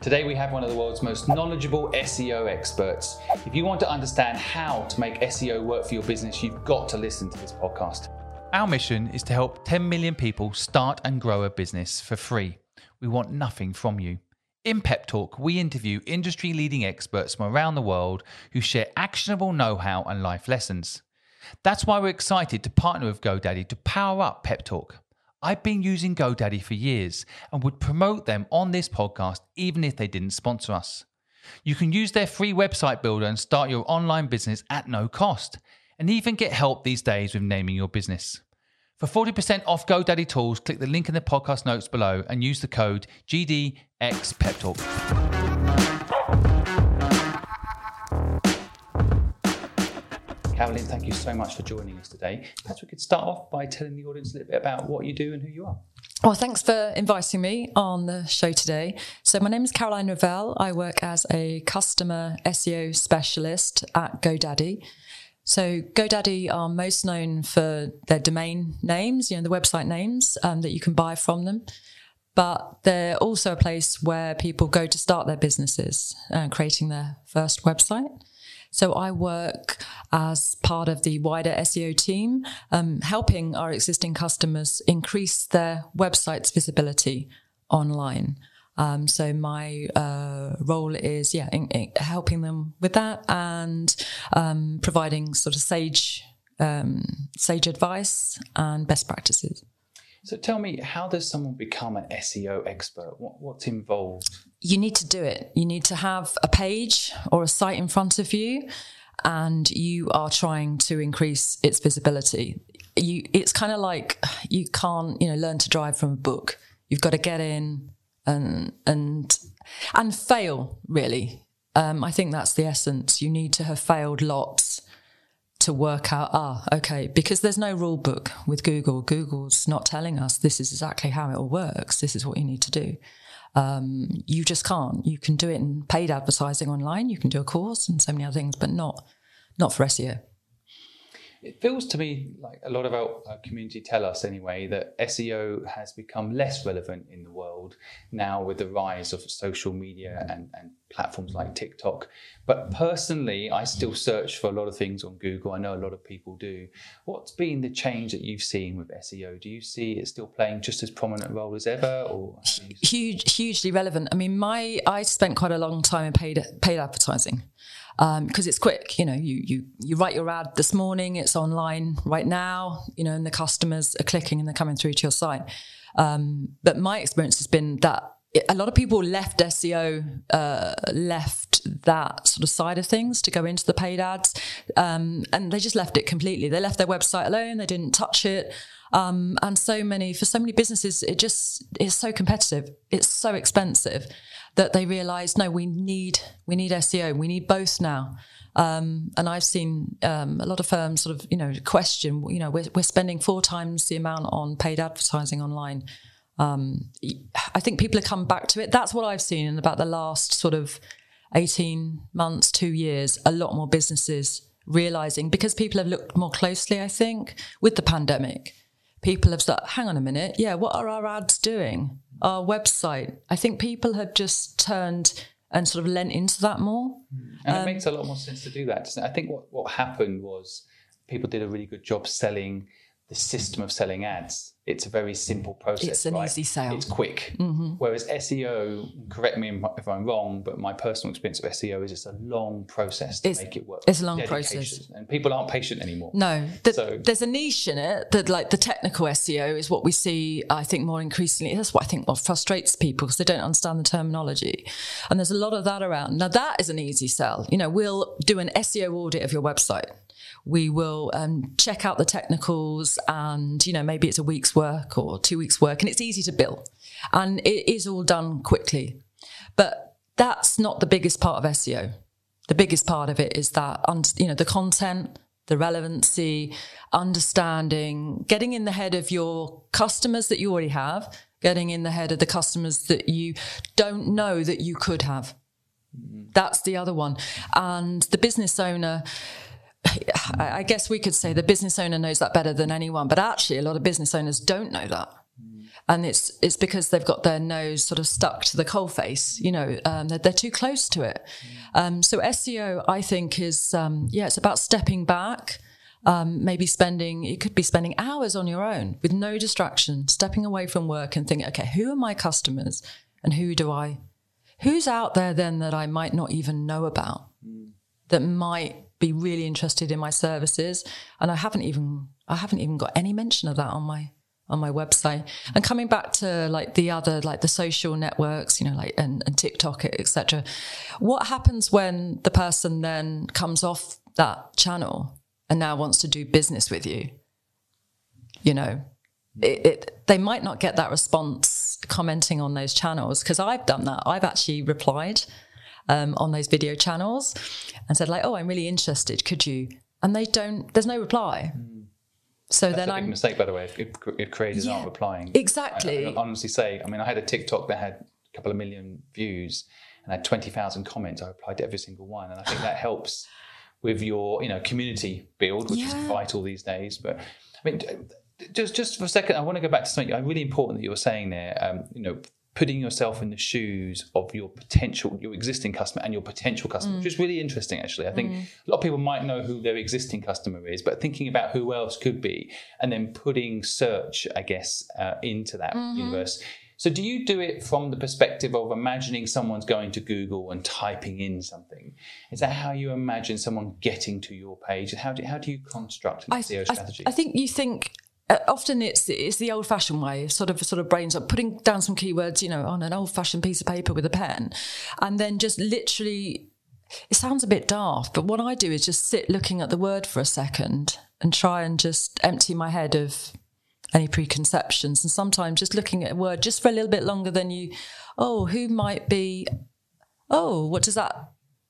Today we have one of the world's most knowledgeable SEO experts. If you want to understand how to make SEO work for your business, you've got to listen to this podcast. Our mission is to help 10 million people start and grow a business for free. We want nothing from you. In Pep Talk, we interview industry leading experts from around the world who share actionable know how and life lessons. That's why we're excited to partner with GoDaddy to power up Pep Talk. I've been using GoDaddy for years and would promote them on this podcast even if they didn't sponsor us. You can use their free website builder and start your online business at no cost, and even get help these days with naming your business. For 40% off GoDaddy tools, click the link in the podcast notes below and use the code GDXPepTalk. Caroline, thank you so much for joining us today. Perhaps we could start off by telling the audience a little bit about what you do and who you are. Well, thanks for inviting me on the show today. So, my name is Caroline Ravel. I work as a customer SEO specialist at GoDaddy. So, GoDaddy are most known for their domain names, you know, the website names um, that you can buy from them. But they're also a place where people go to start their businesses, uh, creating their first website. So I work as part of the wider SEO team, um, helping our existing customers increase their website's visibility online. Um, so my uh, role is yeah, in, in helping them with that and um, providing sort of sage um, sage advice and best practices. So tell me, how does someone become an SEO expert? What, what's involved? You need to do it. You need to have a page or a site in front of you, and you are trying to increase its visibility. You, it's kind of like you can't, you know, learn to drive from a book. You've got to get in and and and fail. Really, um, I think that's the essence. You need to have failed lots to work out, ah, okay, because there's no rule book with Google. Google's not telling us this is exactly how it all works. This is what you need to do. Um, you just can't. You can do it in paid advertising online. You can do a course and so many other things, but not not for SEO. It feels to me like a lot of our, community tell us anyway that SEO has become less relevant in the world now with the rise of social media and, and platforms like TikTok. But personally, I still search for a lot of things on Google. I know a lot of people do. What's been the change that you've seen with SEO? Do you see it still playing just as prominent a role as ever, or huge, hugely relevant? I mean, my I spent quite a long time in paid paid advertising because um, it's quick. You know, you you you write your ad this morning, it's online right now. You know, and the customers are clicking and they're coming through to your site. Um, but my experience has been that a lot of people left SEO, uh, left that sort of side of things to go into the paid ads, um, and they just left it completely. They left their website alone. They didn't touch it. Um, and so many for so many businesses, it just is so competitive. It's so expensive that they realised, no, we need we need SEO. We need both now. Um, and I've seen um, a lot of firms sort of you know question, you know, we're, we're spending four times the amount on paid advertising online. Um, I think people have come back to it. That's what I've seen in about the last sort of 18 months, two years, a lot more businesses realizing because people have looked more closely, I think, with the pandemic. People have started, hang on a minute, yeah, what are our ads doing? our website. I think people have just turned and sort of lent into that more. And um, it makes a lot more sense to do that. I think what, what happened was people did a really good job selling the system of selling ads. It's a very simple process. It's an right? easy sale. It's quick. Mm-hmm. Whereas SEO, correct me if I'm wrong, but my personal experience of SEO is it's a long process to it's, make it work. It's a long Dedication. process, and people aren't patient anymore. No, the, so, there's a niche in it that, like the technical SEO, is what we see. I think more increasingly. That's what I think what frustrates people because they don't understand the terminology, and there's a lot of that around. Now that is an easy sell. You know, we'll do an SEO audit of your website we will um, check out the technicals and you know maybe it's a week's work or two weeks work and it's easy to bill and it is all done quickly. But that's not the biggest part of seo the biggest part of it is that you know the content the relevancy understanding getting in the head of your customers that you already have getting in the head of the customers that you don't know that you could have. That's the other one. And the business owner I guess we could say the business owner knows that better than anyone, but actually, a lot of business owners don't know that. and it's it's because they've got their nose sort of stuck to the coal face. You know, um, they're, they're too close to it. Um, so SEO, I think, is um, yeah, it's about stepping back. Um, maybe spending you could be spending hours on your own with no distraction, stepping away from work and thinking, okay, who are my customers and who do I, who's out there then that I might not even know about, that might be really interested in my services, and I haven't even I haven't even got any mention of that on my on my website. And coming back to like the other, like the social networks, you know, like and, and TikTok, etc. What happens when the person then comes off that channel and now wants to do business with you? You know, it, it they might not get that response commenting on those channels because I've done that. I've actually replied um, on those video channels and said like, "Oh, I'm really interested. Could you?" And they don't. There's no reply. So That's then a big I'm mistake, by the way, if, if creators Yeah, aren't replying. exactly. I, I honestly say, I mean, I had a TikTok that had a couple of million views and had 20,000 comments. I replied to every single one. And I think that helps with your, you know, community build, which is vital these days. But I mean, just, just for a second, I want to go back to something really important that you were saying there. Um, you know, putting yourself in the shoes of your potential, your existing customer and your potential customer, which is mm. really interesting, actually. I think mm. a lot of people might know who their existing customer is, but thinking about who else could be and then putting search, I guess, uh, into that mm-hmm. universe. So, do you do it from the perspective of imagining someone's going to Google and typing in something? Is that how you imagine someone getting to your page? How do, how do you construct an I, SEO strategy? I think you think Uh, often it's it's the old fashioned way, sort of sort of brains up, putting down some keywords, you know, on an old fashioned piece of paper with a pen, and then just literally. It sounds a bit daft, but what I do is just sit looking at the word for a second and try and just empty my head of any preconceptions. And sometimes just looking at a word just for a little bit longer than you, oh, who might be, oh, what does that,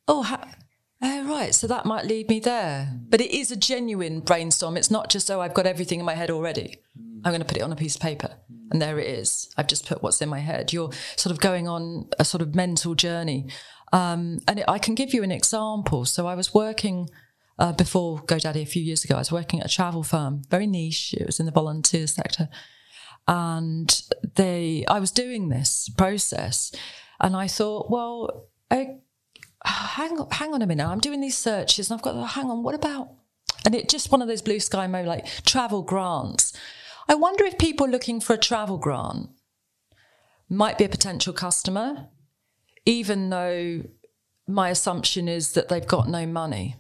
oh, ha- Oh, right. So that might lead me there. But it is a genuine brainstorm. It's not just, oh, I've got everything in my head already. I'm going to put it on a piece of paper. And there it is. I've just put what's in my head. You're sort of going on a sort of mental journey. Um, and it, I can give you an example. So I was working uh, before GoDaddy a few years ago. I was working at a travel firm, very niche. It was in the volunteer sector. And they, I was doing this process and I thought, well, I, hang on, hang on a minute. I'm doing these searches and I've got to hang on. What about? And it just one of those blue sky mo like travel grants. I wonder if people looking for a travel grant might be a potential customer, even though my assumption is that they've got no money.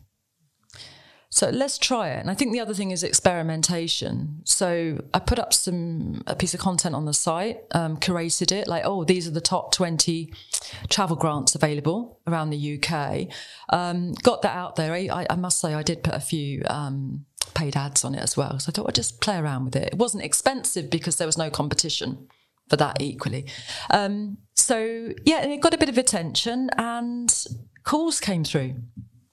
So let's try it. And I think the other thing is experimentation. So I put up some a piece of content on the site, um, curated it like, oh, these are the top twenty travel grants available around the UK. Um, got that out there. I, I must say, I did put a few. Um, paid ads on it as well so i thought i'd just play around with it it wasn't expensive because there was no competition for that equally um, so yeah it got a bit of attention and calls came through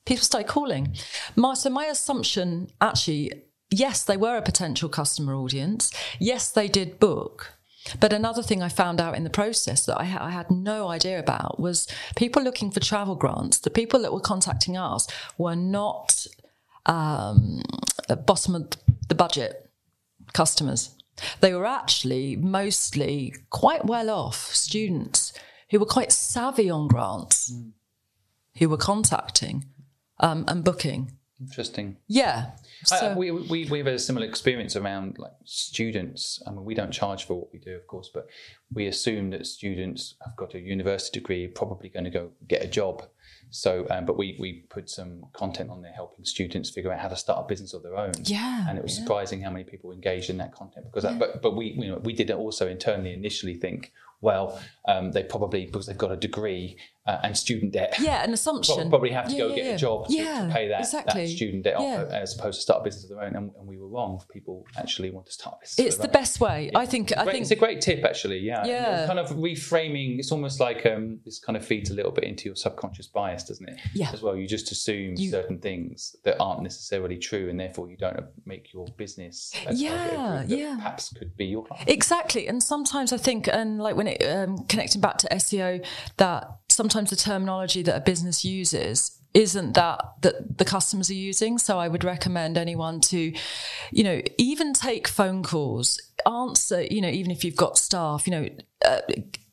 people started calling. My, so my assumption, actually, yes, they were a potential customer audience. Yes, they did book. But another thing I found out in the process that I, ha- I had no idea about was people looking for travel grants. The people that were contacting us were not um, bottom of the budget customers. They were actually mostly quite well off students who were quite savvy on grants, who were contacting um, and booking. Interesting. Yeah. I- So, we, we, we've a similar experience around like students. I mean, we don't charge for what we do, of course, but we assume that students have got a university degree, probably going to go get a job. So, um, but we, we put some content on there helping students figure out how to start a business of their own. Yeah, And it was yeah. surprising how many people engaged in that content because that, but, but we, you know, we did also internally initially think, well, um, they probably, because they've got a degree uh, and student debt. yeah, an assumption. Prob- probably have to Yeah, go yeah, get yeah. a job to, to pay that, exactly. that student debt off as opposed to start a business of their own. And, and we were wrong. People actually want to start a business. It's the own. best way. I think. I think. it's a great tip, actually. Yeah, Yeah. kind of reframing. It's almost like um, this kind of feeds a little bit into your subconscious bias, doesn't it? Yeah. As well, you just assume You- certain things that aren't necessarily true, and therefore you don't make your business. Yeah, yeah. Perhaps could be your client. Exactly. And sometimes I think, and like when it um, connecting back to SEO, that sometimes the terminology that a business uses isn't that that the customers are using. So I would recommend anyone to, you know, even take phone calls, answer, you know, even if you've got staff, you know, uh,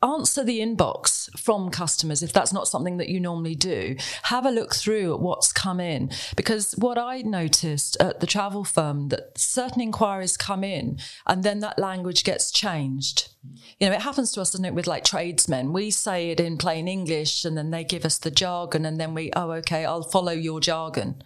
answer the inbox from customers if that's not something that you normally do. Have a look through at what's come in because what I noticed at the travel firm that certain inquiries come in and then that language gets changed. You know, it happens to us, doesn't it, with like tradesmen. We say it in plain English and then they give us the jargon and then we, oh, okay, I'll follow your jargon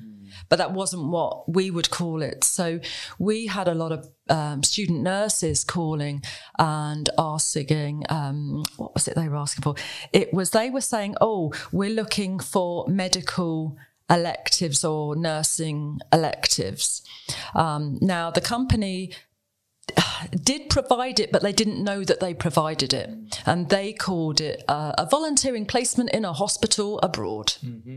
but that wasn't what we would call it. So we had a lot of um, student nurses calling and asking, um, what was it they were asking for? It was they were saying, oh, we're looking for medical electives or nursing electives. Um, now, the company did provide it, but they didn't know that they provided it. And they called it uh, a volunteering placement in a hospital abroad. Mm-hmm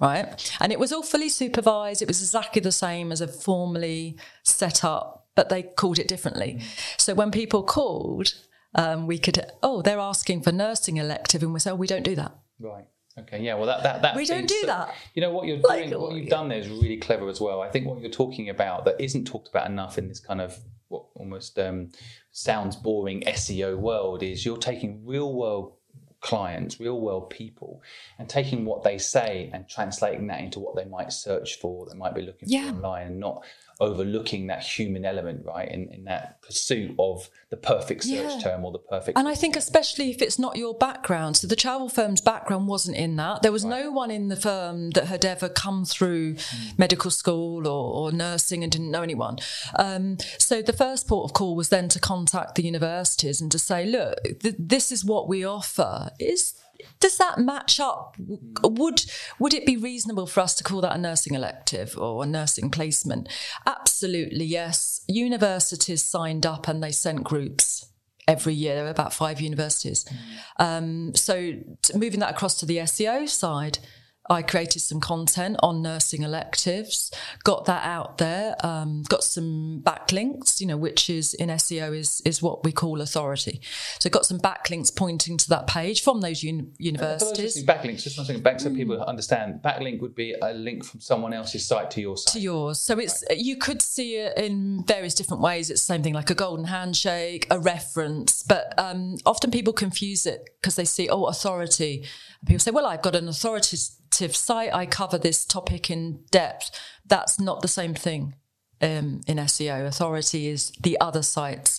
right? And it was all fully supervised. It was exactly the same as a formally set up, but they called it differently. So when people called, um, we could, oh, they're asking for nursing elective, and we say, oh, we don't do that. Right. Okay. Yeah. Well, that that that we don't do so, that. You know what you're like, doing. What you've done there is really clever as well. I think what you're talking about that isn't talked about enough in this kind of what almost um, sounds boring SEO world is you're taking real world clients, real world people, and taking what they say and translating that into what they might search for, they might be looking yeah. for online, and not overlooking that human element, right, in, in that pursuit of the perfect search yeah. term or the perfect. And I think, especially if it's not your background, so the travel firm's background wasn't in that. There was right. no one in the firm that had ever come through mm. medical school or, or, nursing and didn't know anyone. Um, so the first port of call was then to contact the universities and to say, look, th- this is what we offer. Is does that match up? Would would it be reasonable for us to call that a nursing elective or a nursing placement? Absolutely, yes. Universities signed up and they sent groups every year. There were about five universities. Mm. Um, so moving that across to the SEO side, I created some content on nursing electives, got that out there, um, got some backlinks, you know, which is in SEO is is what we call authority. So got some backlinks pointing to that page from those un- universities. backlinks, just one second, back so people mm. understand. Backlink would be a link from someone else's site to your site. To yours. So it's right. you could see it in various different ways. It's the same thing like a golden handshake, a reference, but um, often people confuse it because they see oh authority. People say, well, I've got an authority site, I cover this topic in depth. That's not the same thing um, in SEO. Authority is the other sites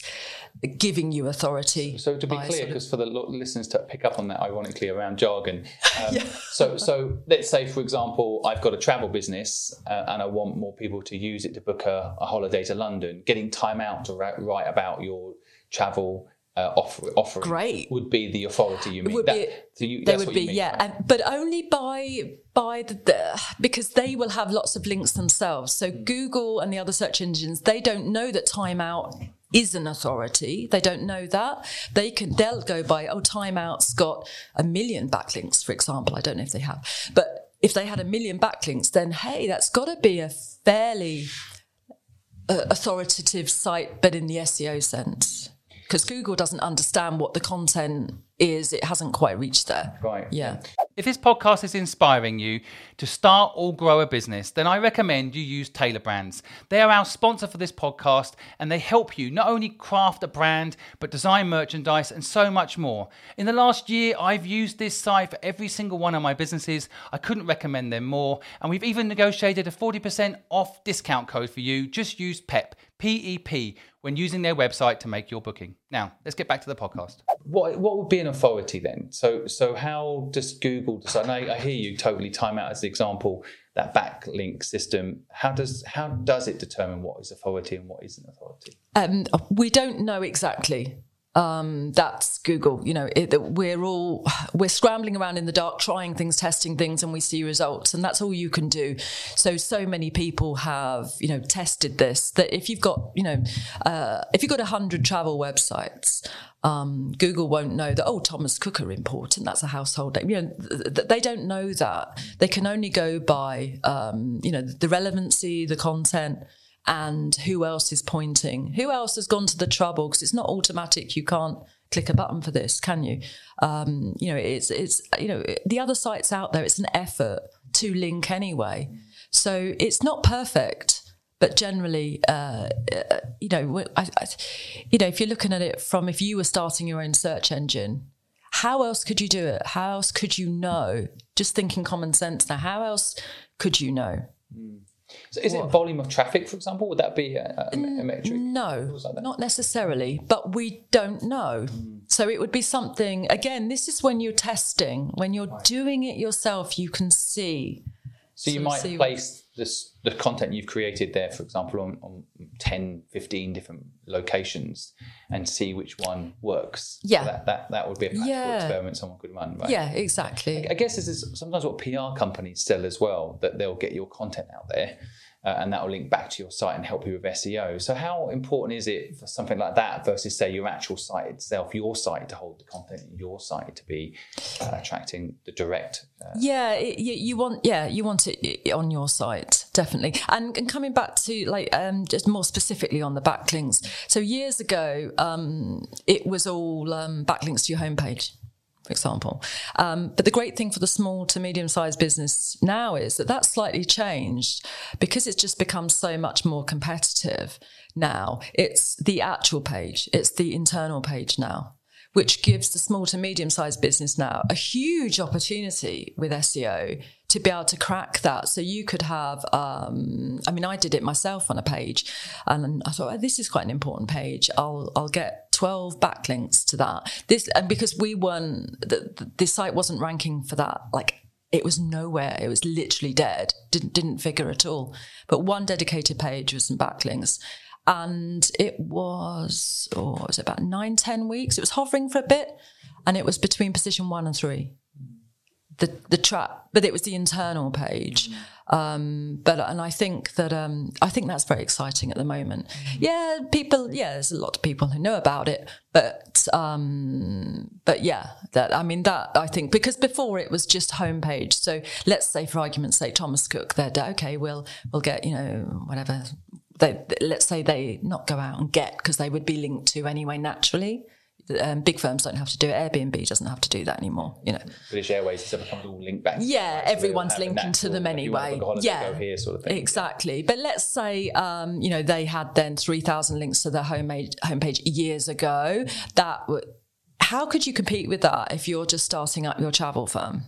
giving you authority. So, to be clear, because sort of... for the listeners to pick up on that, ironically around jargon. Um, yeah. so, so let's say, for example, I've got a travel business uh, and I want more people to use it to book a, a holiday to London. Getting time out to write about your travel uh, offer, offering Great. would be the authority you mean. Would that, be, so you, they would be, mean, yeah, right? and, but only by by the, the, because they will have lots of links themselves. So mm. Google and the other search engines, they don't know that Time Out is an authority. They don't know that. They can they'll go by oh Time Out's got a million backlinks, for example. I don't know if they have, but if they had a million backlinks, then hey, that's got to be a fairly uh, authoritative site, but in the SEO sense because Google doesn't understand what the content is. It hasn't quite reached there. Right. Yeah. If this podcast is inspiring you to start or grow a business, then I recommend you use Tailor Brands. They are our sponsor for this podcast and they help you not only craft a brand, but design merchandise and so much more. In the last year, I've used this site for every single one of my businesses. I couldn't recommend them more. And we've even negotiated a 40% off discount code for you. Just use PEP, P E P, when using their website to make your booking. Now, let's get back to the podcast. What, what would be an authority then? So, so how does Google Google decide? I, I hear you totally time out as the example that backlink system. How does how does it determine what is authority and what isn't authority? Um, we don't know exactly. Um, that's Google. You know, it, we're all we're scrambling around in the dark, trying things, testing things, and we see results, and that's all you can do. So, so many people have you know tested this. That if you've got you know uh, if you've got hundred travel websites, um, Google won't know that, oh, Thomas Cook are important. That's a household name. You know, th- they don't know that. They can only go by, um, you know, the relevancy, the content, and who else is pointing. Who else has gone to the trouble? Because it's not automatic. You can't click a button for this, can you? Um, you know, it's it's you know the other sites out there. It's an effort to link anyway. So it's not perfect, but generally, uh, uh, you know, I, I, you know, if you're looking at it from if you were starting your own search engine, how else could you do it? How else could you know? Just thinking common sense now, how else could you know? Mm. So is what? it volume of traffic, for example? Would that be a, a, a metric? No, like not necessarily, but we don't know. Mm. So it would be something, again, this is when you're testing, when you're right. doing it yourself, you can see. So you might place this, the content you've created there, for example, on, on 10, 15 different locations and see which one works. Yeah. So that, that, that would be a practical yeah. experiment someone could run, right? Yeah, exactly. I, I guess this is sometimes what PR companies sell as well, that they'll get your content out there uh, and that will link back to your site and help you with SEO. So, how important is it for something like that versus, say, your actual site itself, your site to hold the content your site to be uh, attracting the direct? Uh... yeah, it, you want yeah you want it on your site definitely. And, and coming back to like um, just more specifically on the backlinks. So years ago, um, it was all um, backlinks to your homepage for example. Um, but the great thing for the small to medium sized business now is that that's slightly changed because it's just become so much more competitive now. It's the actual page, it's the internal page now. Which gives the small to medium sized business now a huge opportunity with SEO to be able to crack that. So you could have, um, I mean, I did it myself on a page, and I thought oh, this is quite an important page. I'll I'll get 12 backlinks to that. This and because we weren't the, the, the site wasn't ranking for that like it was nowhere. It was literally dead. Didn't didn't figure at all. But one dedicated page with some backlinks. And it was, oh, was it about nine, ten weeks. It was hovering for a bit, and it was between position one and three the the trap, but it was the internal page. Um, but and I think that um, I think that's very exciting at the moment. Mm-hmm. Yeah, people. Yeah, there's a lot of people who know about it, but um, but yeah, that I mean that I think because before it was just homepage. So let's say for argument's sake, Thomas Cook, they're okay. We'll we'll get you know whatever. They, let's say they not go out and get because they would be linked to anyway naturally um, big firms don't have to do it. Airbnb doesn't have to do that anymore. You know, British Airways has become all linked back. Yeah, so everyone's linking to them anyway. yeah, here, sort of. Exactly. But let's say um, you know they had then three thousand links to their homepage homepage years ago. That how could you compete with that if you're just starting up your travel firm?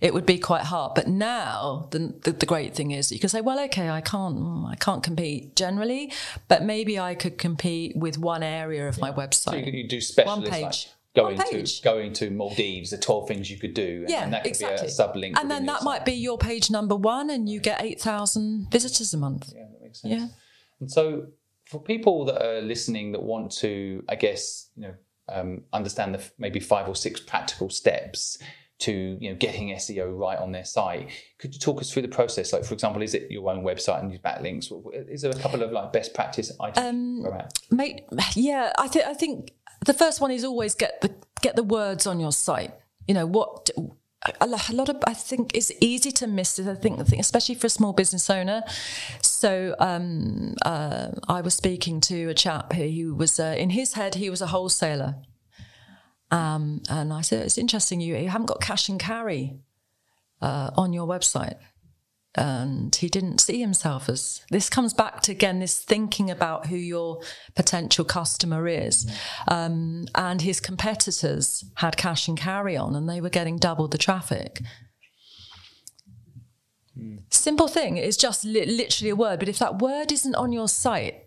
It would be quite hard. But now the, the, the great thing is you can say, well, okay, I can't I can't compete generally, but maybe I could compete with one area of my website. So you, you do specialist one page. Like going to going to Maldives, the twelve things you could do, and, yeah, and that could exactly. be a sublink. And then that site. might be your page number one, and you get eight thousand visitors a month. Yeah, that makes sense. Yeah. And so, for people that are listening that want to, I guess, you know, um, understand the maybe five or six practical steps to you know getting SEO right on their site. Could you talk us through the process? Like, for example, is it your own website and use backlinks? Is there a couple of like best practice items? Um, mate, yeah, I think I think the first one is always get the get the words on your site. You know what. A lot of I think it's easy to miss it. I think, especially for a small business owner. So um, uh, I was speaking to a chap here who was uh, in his head he was a wholesaler, um, and I said, it's interesting, you, you haven't got cash and carry uh, on your website. And he didn't see himself as this comes back to again this thinking about who your potential customer is. Um, and his competitors had cash and carry on, and they were getting double the traffic. Mm. Simple thing, it's just li- literally a word. But if that word isn't on your site,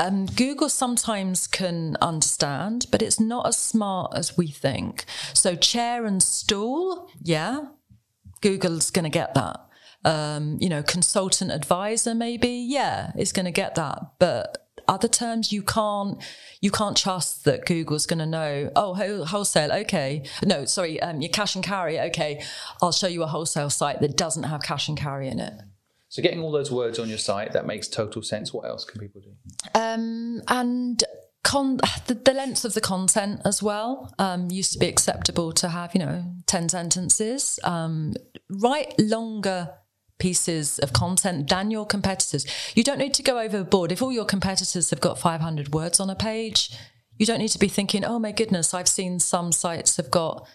um, Google sometimes can understand, but it's not as smart as we think. So, chair and stool, yeah, Google's going to get that. Um, you know, consultant advisor, maybe, yeah, it's going to get that. But other terms, you can't you can't trust that Google's going to know. Oh, wholesale, okay. No, sorry, um, your cash and carry, okay. I'll show you a wholesale site that doesn't have cash and carry in it. So getting all those words on your site that makes total sense. What else can people do? Um, and Con- the, the, length of the content as well um, used to be acceptable to have, you know, 10 sentences. Um, write longer pieces of content than your competitors. You don't need to go overboard. If all your competitors have got 500 words on a page, you don't need to be thinking, oh my goodness, I've seen some sites have got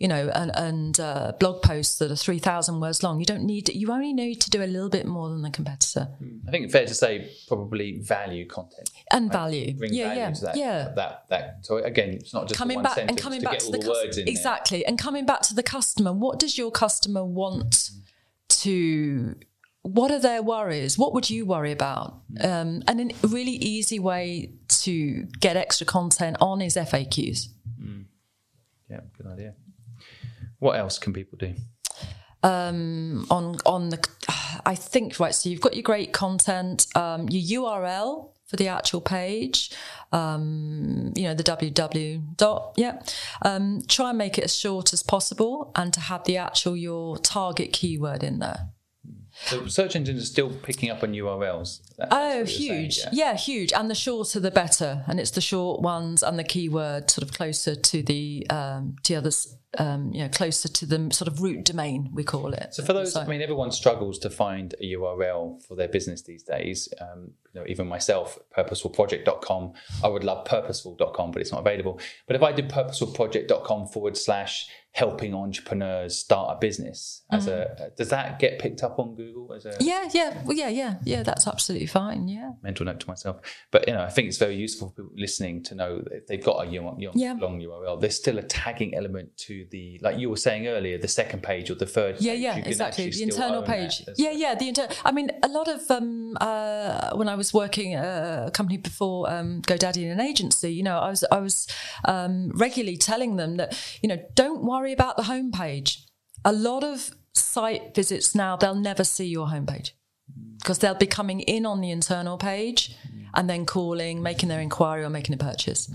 you know, and, and uh, blog posts that are 3,000 words long. You don't need, you only need to do a little bit more than the competitor. I think it's fair to say probably value content. And right? value. Bring yeah, value yeah. to that, yeah. That, that, so again, it's not just coming back and coming to back to all the, the, cus- words in there. exactly and coming back to the customer what does your customer want to what are their worries what would you worry about um, and a really easy way to get extra content on is faqs Yeah, good idea. What else can people do? um, on on the i think right so you've got your great content um, your url for the actual page um, you know the www dot yeah um, try and make it as short as possible and to have the actual your target keyword in there So search engines are still picking up on URLs. That's Oh, you're saying, huge. yeah. yeah. huge. And the shorter the better. And it's the short ones and the keyword sort of closer to the um to the others um, you know, closer to the sort of root domain, we call it. So for those, I mean, everyone struggles to find a URL for their business these days. Um, you know, even myself, purposefulproject.com. I would love purposeful.com, but it's not available. But if I did purposefulproject.com forward slash helping entrepreneurs start a business, as a does that get picked up on Google as a Mm-hmm. yeah, yeah, well, yeah, yeah, yeah. That's absolutely fine. Yeah, mental note to myself? But you know, I think it's very useful for people listening to know that if they've got a long, Yeah. long URL, there's still a tagging element to the, like you were saying earlier, the second page or the third. yeah, page. yeah, exactly. The internal page. Yeah, yeah. The internal. I mean, a lot of um, uh, when I was working at a company before um, GoDaddy in an agency, you know, I was I was um, regularly telling them that you know don't worry about the homepage. A lot of site visits now they'll never see your homepage because they'll be coming in on the internal page and then calling, making their inquiry or making a purchase.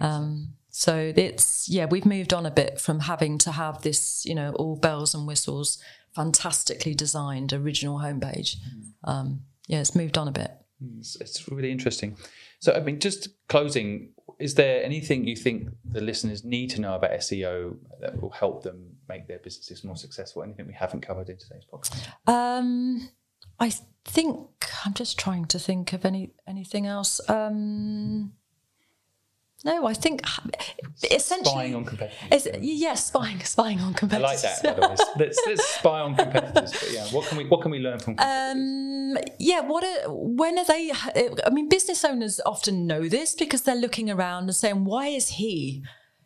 Um, so it's yeah, we've moved on a bit from having to have this, you know, all bells and whistles, fantastically designed original homepage. Um, yeah, it's moved on a bit. It's, it's really interesting. So, I mean, just closing, is there anything you think the listeners need to know about SEO that will help them make their businesses more successful? Anything we haven't covered in today's podcast? Um, I think I'm just trying to think of any anything else. Um, no, I think essentially Spying on competitors. Yes, spying, spying on I competitors. like that. By the way. Let's, let's spy on competitors. But yeah, what can we what can we learn from? Um, yeah, what are, when are they? I mean, business owners often know this because they're looking around and saying, "Why is he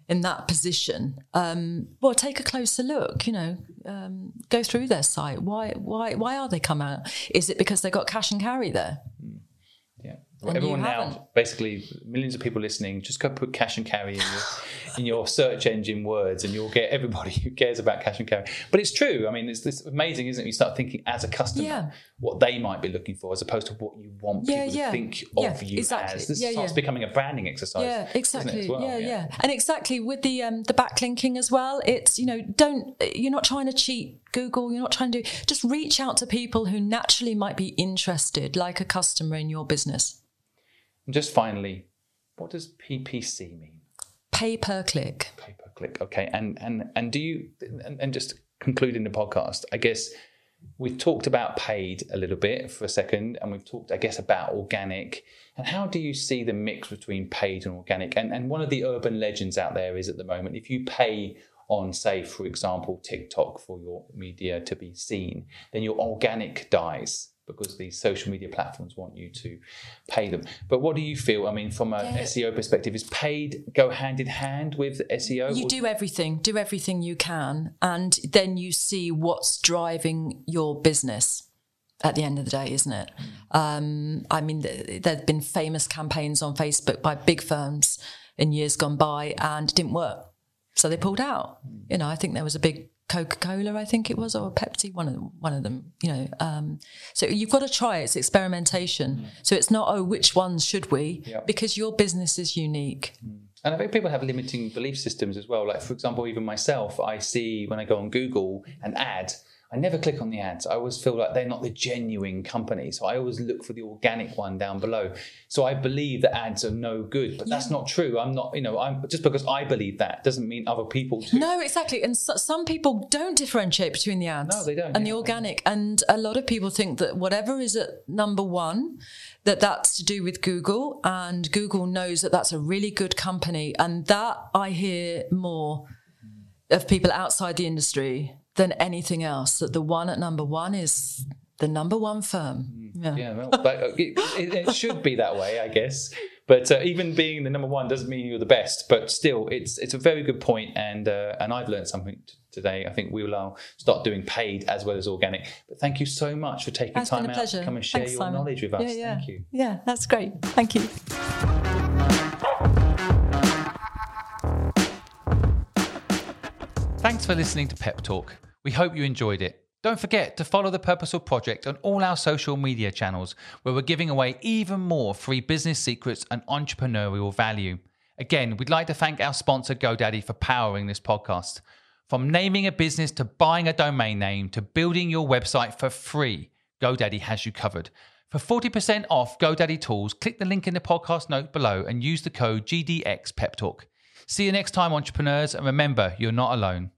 in that position?" Um, well, take a closer look. You know, um, go through their site. Why? Why? Why are they come out? Is it because they got cash and carry there? And Everyone now, basically, millions of people listening, just go put cash and carry in your, in your search engine words, and you'll get everybody who cares about cash and carry. But it's true. I mean, it's, it's amazing, isn't it? You start thinking as a customer Yeah. what they might be looking for, as opposed to what you want Yeah, people yeah. to think of you exactly. as. This Yeah, starts yeah. becoming a branding exercise. Yeah, isn't it, exactly. well? yeah, yeah, and exactly with the um, the backlinking as well. It's you know, don't you're not trying to cheat Google. You're not trying to just reach out to people who naturally might be interested, like a customer in your business. And just finally, what does PPC mean? Pay per click. pay per click. Okay, and and and do you and, and just concluding the podcast, I guess we've talked about paid a little bit for a second, and we've talked, I guess, about organic. And how do you see the mix between paid and organic? And and one of the urban legends out there is at the moment, if you pay on, say, for example, TikTok for your media to be seen, then your organic dies because these social media platforms want you to pay them. But what do you feel? I mean, from a Yeah. SEO perspective, is paid go hand in hand with SEO? You do everything, do everything you can, and then you see what's driving your business at the end of the day, isn't it? Um, I mean, th- there have been famous campaigns on Facebook by big firms in years gone by, and it didn't work, so they pulled out. You know, I think there was a big Coca Cola, I think it was, or Pepsi, one of them, one of them. You know, um, so you've got to try. It's experimentation. So it's not oh, which ones should we? Yeah. Because your business is unique. And I think people have limiting belief systems as well. Like, for example, even myself, I see when I go on Google an ad, I never click on the ads. I always feel like they're not the genuine company. So I always look for the organic one down below. So I believe that ads are no good, but that's not true. I'm not, you know, I'm just because I believe that doesn't mean other people do. No, exactly. And so, some people don't differentiate between the ads No, they don't, and the yeah. organic. And a lot of people think that whatever is at number one, that that's to do with Google, and Google knows that that's a really good company. And that I hear more of people outside the industry than anything else. That the one at number one is the number one firm. Yeah, yeah well, but uh, it, it, it, should be that way, I guess. But uh, even being the number one doesn't mean you're the best. But still, it's it's a very good point, and uh, and I've learned something t- today. I think we will uh, start doing paid as well as organic. But thank you so much for taking That's time out to come and share Thanks, your Simon. knowledge with us. Yeah, yeah. Thank you. Yeah, that's great. Thank you. Thanks for listening to Pep Talk. We hope you enjoyed it. Don't forget to follow the Purposeful Project on all our social media channels, where we're giving away even more free business secrets and entrepreneurial value. Again, we'd like to thank our sponsor GoDaddy for powering this podcast. From naming a business to buying a domain name to building your website for free, GoDaddy has you covered. For 40% off GoDaddy tools, click the link in the podcast note below and use the code GDX Pep See you next time, entrepreneurs, and remember, you're not alone.